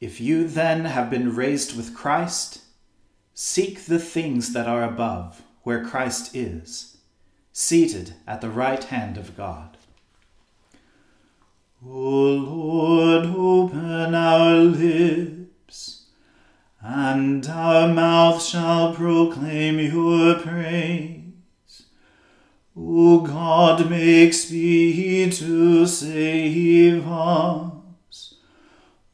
If you then have been raised with Christ, seek the things that are above, where Christ is, seated at the right hand of God. O Lord, open our lips, and our mouth shall proclaim your praise. O God, make speed to save us.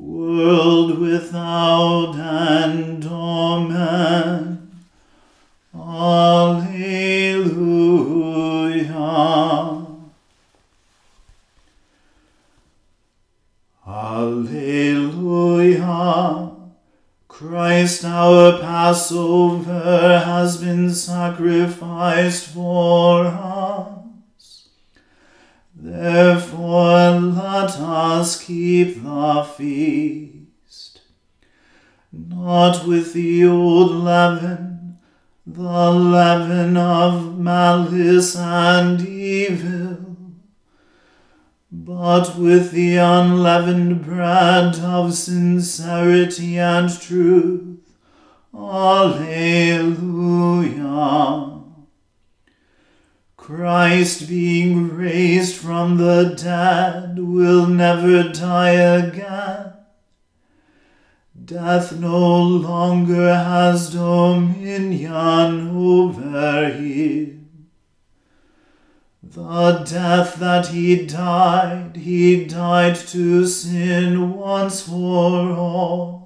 world without end. Amen. Alleluia. Alleluia. Christ our Passover has been sacrificed for us. Therefore let us keep the feast, not with the old leaven, the leaven of malice and evil, but with the unleavened bread of sincerity and truth. Alleluia. Christ, being raised from the dead, will never die again. Death no longer has dominion over him. The death that he died, he died to sin once for all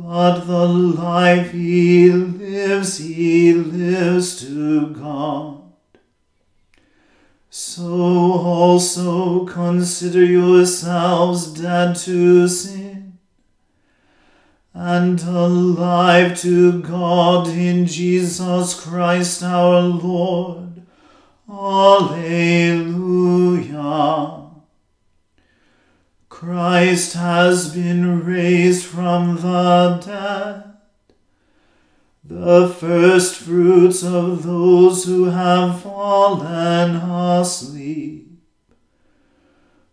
but the life he lives, he lives to God. So also consider yourselves dead to sin and alive to God in Jesus Christ our Lord. Alleluia. Christ has been raised from the dead, the first fruits of those who have fallen asleep.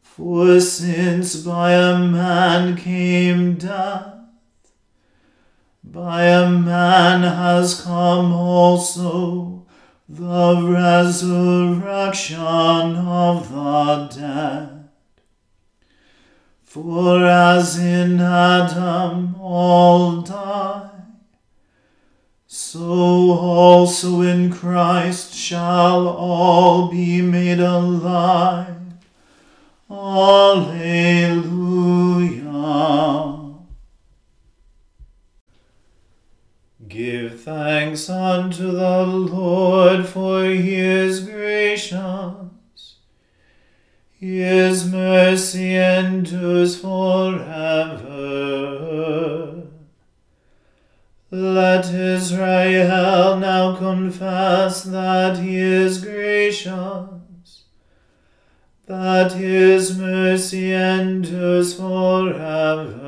For since by a man came death, by a man has come also the resurrection of the dead. For as in Adam all die, so also in Christ shall all be made alive. Alleluia. Give thanks unto the Lord, for his is gracious his mercy endures forever. Let Israel now confess that he is gracious, that his mercy endures forever.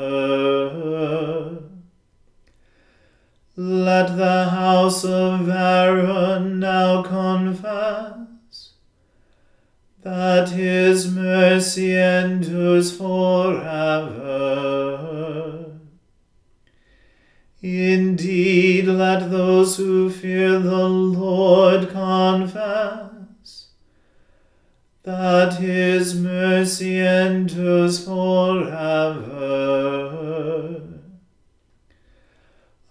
Let the house of Aaron now confess that his mercy endures forever. Indeed, let those who fear the Lord confess that his mercy endures forever.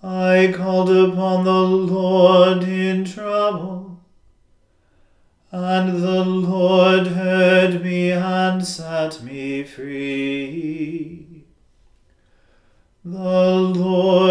I called upon the Lord in trouble and the Lord heard me and set me free. The Lord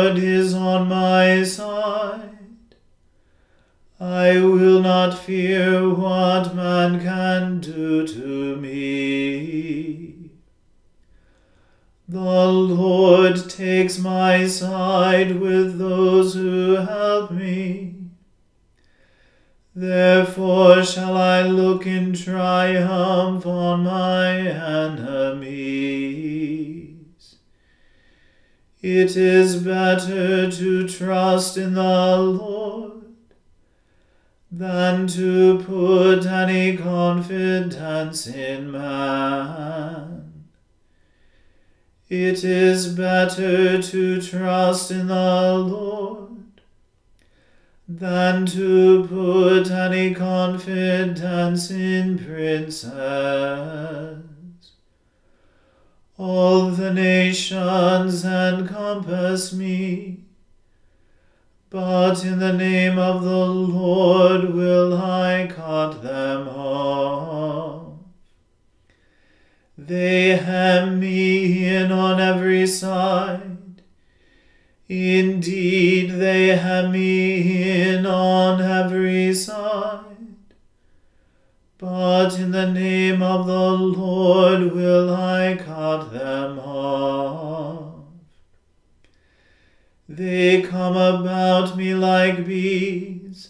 better to trust in the Lord than to put any confidence in princes. All the nations encompass me but in the name of the Lord will I cut them off. They hem me in on every side. Indeed, they hem me in on every side. But in the name of the Lord will I cut them off. They come about me like bees,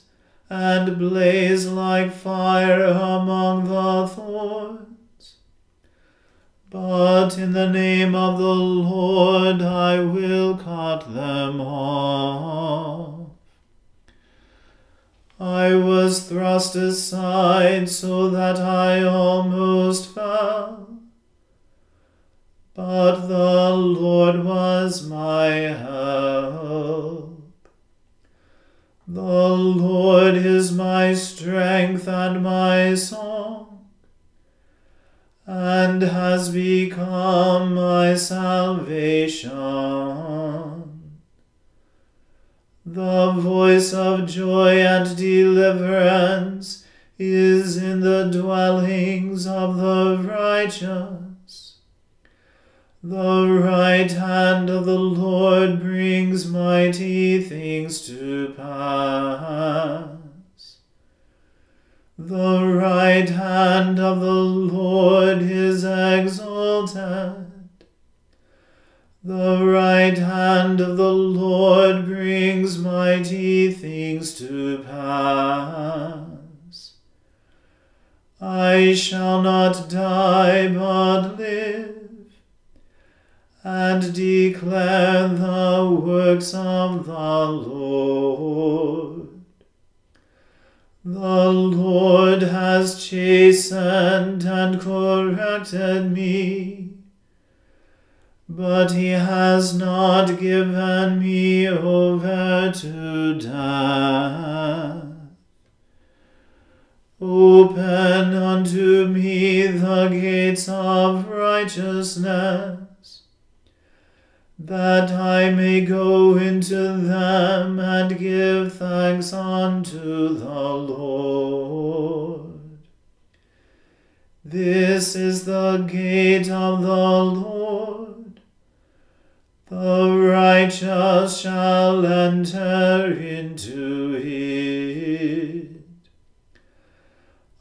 and blaze like fire among the thorns. But in the name of the Lord I will cut them off. I was thrust aside so that I almost fell. But the Lord was my help. The Lord is my strength and my song, and has become my salvation. The voice of joy and deliverance is in the dwellings of the righteous. The right hand of the Lord brings mighty things to pass. The right hand of the Lord is exalted. The right hand of the Lord brings mighty things to pass. I shall not die but live and declare the works of the Lord. The Lord has chastened and corrected me, but he has not given me over to death. Open unto me the gates of righteousness that I may go into them and give thanks unto the Lord. This is the gate of the Lord. The righteous shall enter into it.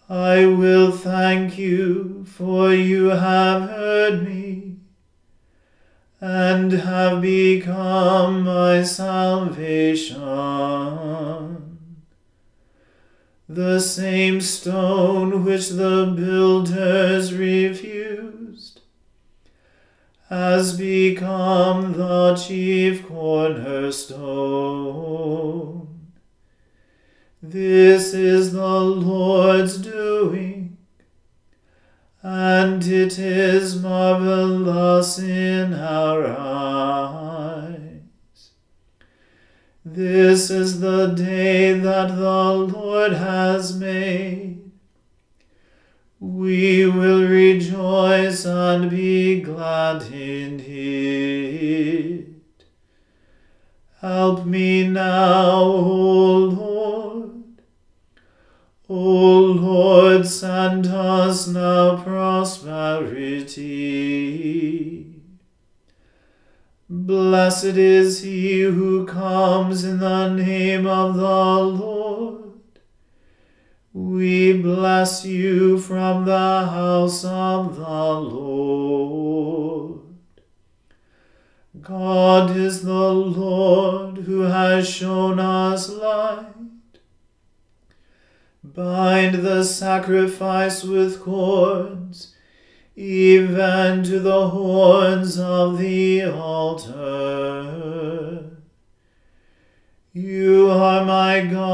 I will thank you, for you have heard me and have become my salvation. The same stone which the builders refused has become the chief cornerstone. This is the Lord's doing and it is marvelous in our eyes. This is the day that the Lord has made. We will rejoice and be glad in it. Help me now, Blessed is he who comes in the name of the Lord. We bless you from the house of the Lord. God is the Lord who has shown us light. Bind the sacrifice with cords, even to the horns of the altar. You are my God,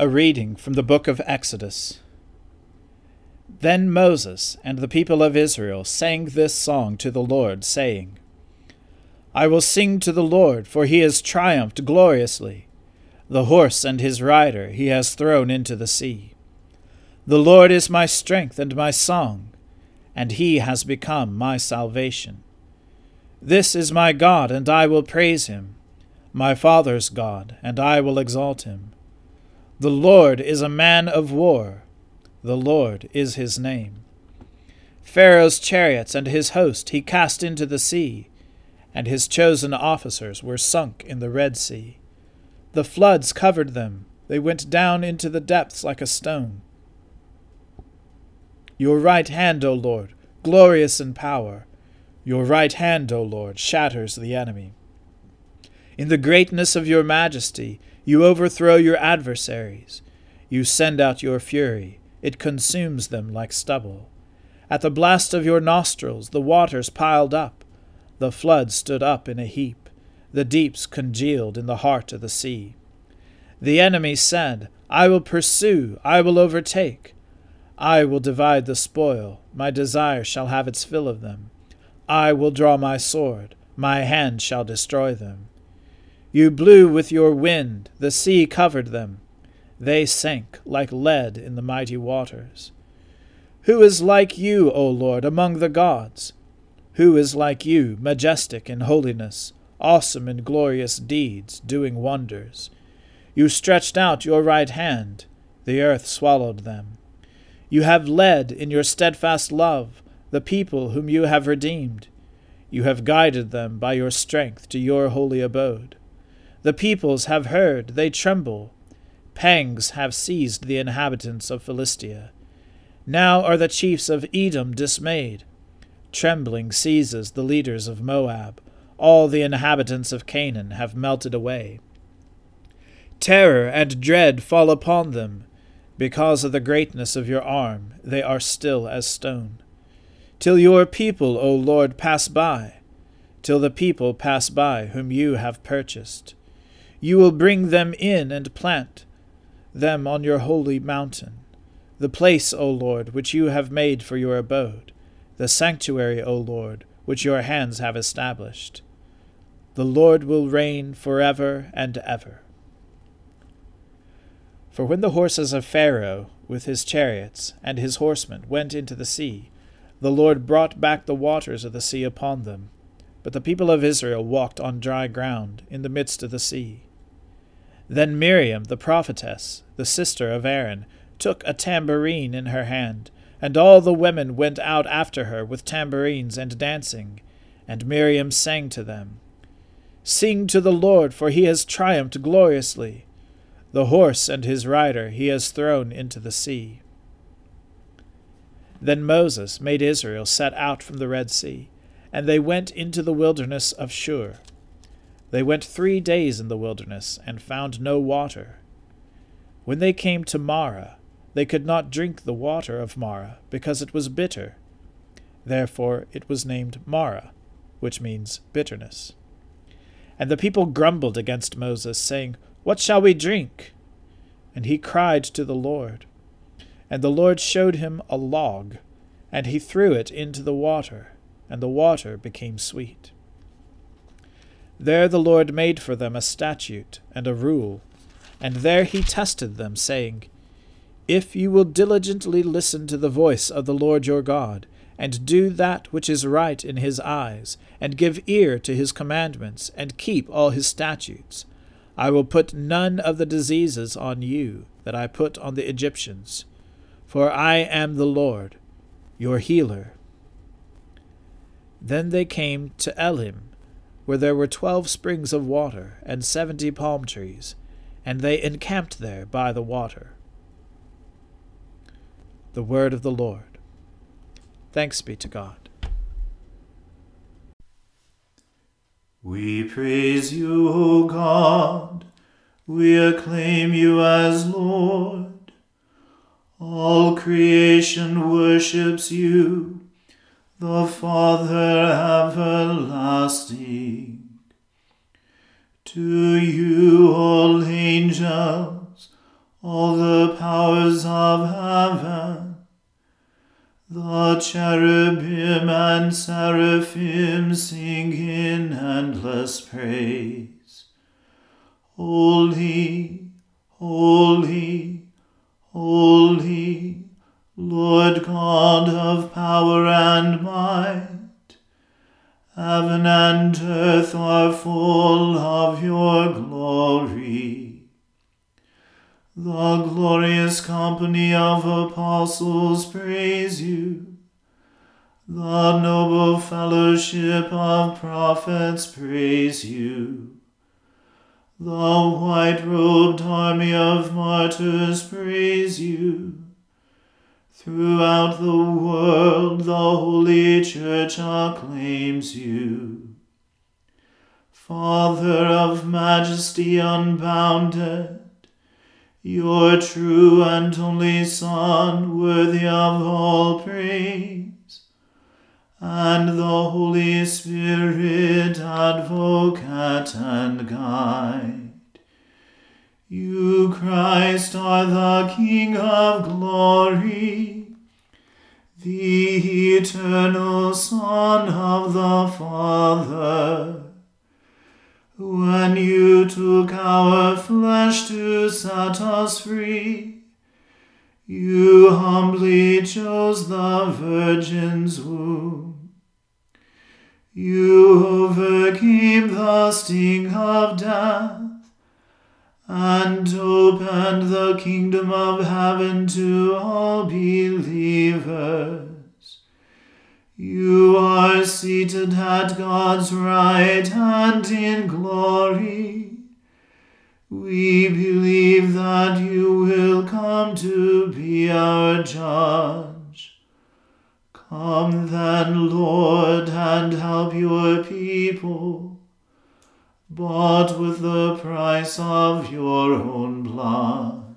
A reading from the book of Exodus. Then Moses and the people of Israel sang this song to the Lord, saying, I will sing to the Lord, for he has triumphed gloriously. The horse and his rider he has thrown into the sea. The Lord is my strength and my song, and he has become my salvation. This is my God, and I will praise him, my father's God, and I will exalt him. The Lord is a man of war. The Lord is his name. Pharaoh's chariots and his host he cast into the sea, and his chosen officers were sunk in the Red Sea. The floods covered them, they went down into the depths like a stone. Your right hand, O Lord, glorious in power, your right hand, O Lord, shatters the enemy. In the greatness of your majesty, you overthrow your adversaries. You send out your fury. It consumes them like stubble. At the blast of your nostrils, the waters piled up. The floods stood up in a heap. The deeps congealed in the heart of the sea. The enemy said, I will pursue, I will overtake. I will divide the spoil. My desire shall have its fill of them. I will draw my sword. My hand shall destroy them. You blew with your wind, the sea covered them. They sank like lead in the mighty waters. Who is like you, O Lord, among the gods? Who is like you, majestic in holiness, awesome in glorious deeds, doing wonders? You stretched out your right hand, the earth swallowed them. You have led in your steadfast love the people whom you have redeemed. You have guided them by your strength to your holy abode. The peoples have heard, they tremble. Pangs have seized the inhabitants of Philistia. Now are the chiefs of Edom dismayed. Trembling seizes the leaders of Moab. All the inhabitants of Canaan have melted away. Terror and dread fall upon them. Because of the greatness of your arm, they are still as stone. Till your people, O Lord, pass by, till the people pass by whom you have purchased. You will bring them in and plant them on your holy mountain, the place, O Lord, which you have made for your abode, the sanctuary, O Lord, which your hands have established. The Lord will reign forever and ever. For when the horses of Pharaoh, with his chariots and his horsemen, went into the sea, the Lord brought back the waters of the sea upon them. But the people of Israel walked on dry ground in the midst of the sea. Then Miriam the prophetess, the sister of Aaron, took a tambourine in her hand, and all the women went out after her with tambourines and dancing. And Miriam sang to them, Sing to the Lord, for he has triumphed gloriously. The horse and his rider he has thrown into the sea. Then Moses made Israel set out from the Red Sea, and they went into the wilderness of Shur. They went three days in the wilderness, and found no water. When they came to Marah, they could not drink the water of Marah, because it was bitter. Therefore it was named Marah, which means bitterness. And the people grumbled against Moses, saying, What shall we drink? And he cried to the Lord. And the Lord showed him a log, and he threw it into the water, and the water became sweet. There the Lord made for them a statute and a rule, and there he tested them, saying, If you will diligently listen to the voice of the Lord your God, and do that which is right in his eyes, and give ear to his commandments, and keep all his statutes. I will put none of the diseases on you that I put on the Egyptians, for I am the Lord, your healer. Then they came to Elim, where there were twelve springs of water, and seventy palm trees, and they encamped there by the water. The word of the Lord. Thanks be to God. We praise you, O God. We acclaim you as Lord. All creation worships you, the Father everlasting. To you, all angels, all the powers of heaven, the cherubim and seraphim sing in endless praise. Holy, holy, holy, Lord God of power and might. Heaven and earth are full of your glory. The glorious company of apostles praise you. The noble fellowship of prophets praise you. The white robed army of martyrs praise you. Throughout the world, the Holy Church acclaims you. Father of majesty unbounded, your true and only Son, worthy of all praise, and the Holy Spirit, advocate and guide. You, Christ, are the King of glory, the eternal Son of the Father when you took our flesh to set us free, you humbly chose the Virgin's womb. You overcame the sting of death and opened the kingdom of heaven to all believers. You are seated at God's right hand in glory. We believe that you will come to be our judge. Come then, Lord, and help your people, bought with the price of your own blood,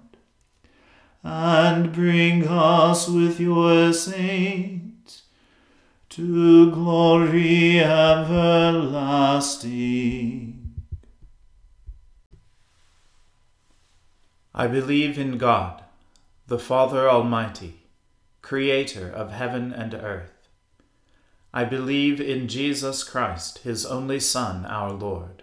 and bring us with your saints to glory everlasting. I believe in God, the Father Almighty, creator of heaven and earth. I believe in Jesus Christ, his only Son, our Lord.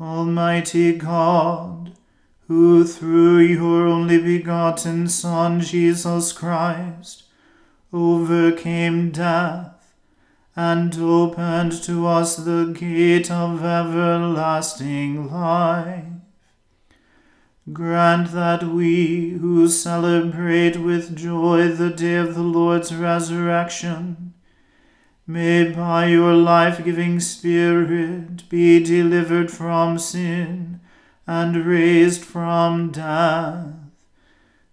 Almighty God, who through your only begotten Son, Jesus Christ, overcame death and opened to us the gate of everlasting life. Grant that we, who celebrate with joy the day of the Lord's resurrection, may by your life giving Spirit be delivered from sin and raised from death.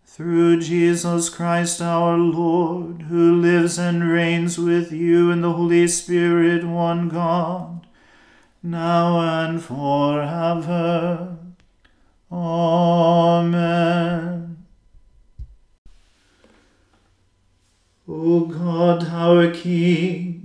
Through Jesus Christ our Lord, who lives and reigns with you in the Holy Spirit, one God, now and forever. Amen. O God, our King,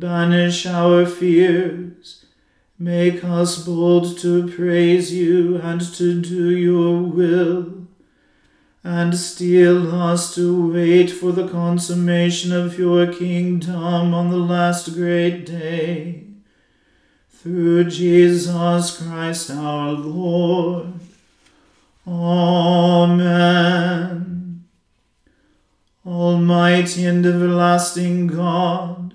banish our fears, make us bold to praise you and to do your will, and steel us to wait for the consummation of your kingdom on the last great day. Through Jesus Christ our Lord. Amen. Almighty and everlasting God,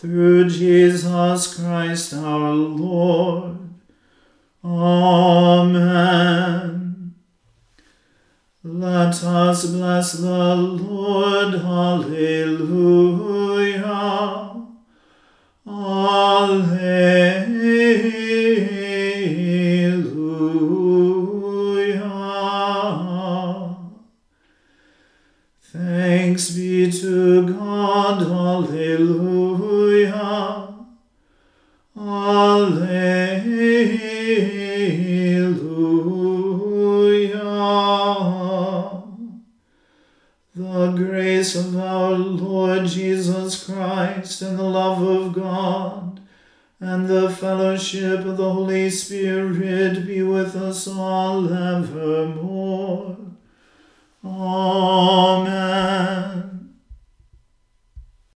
Through Jesus Christ our Lord. Amen. Let us bless the Lord. Alleluia.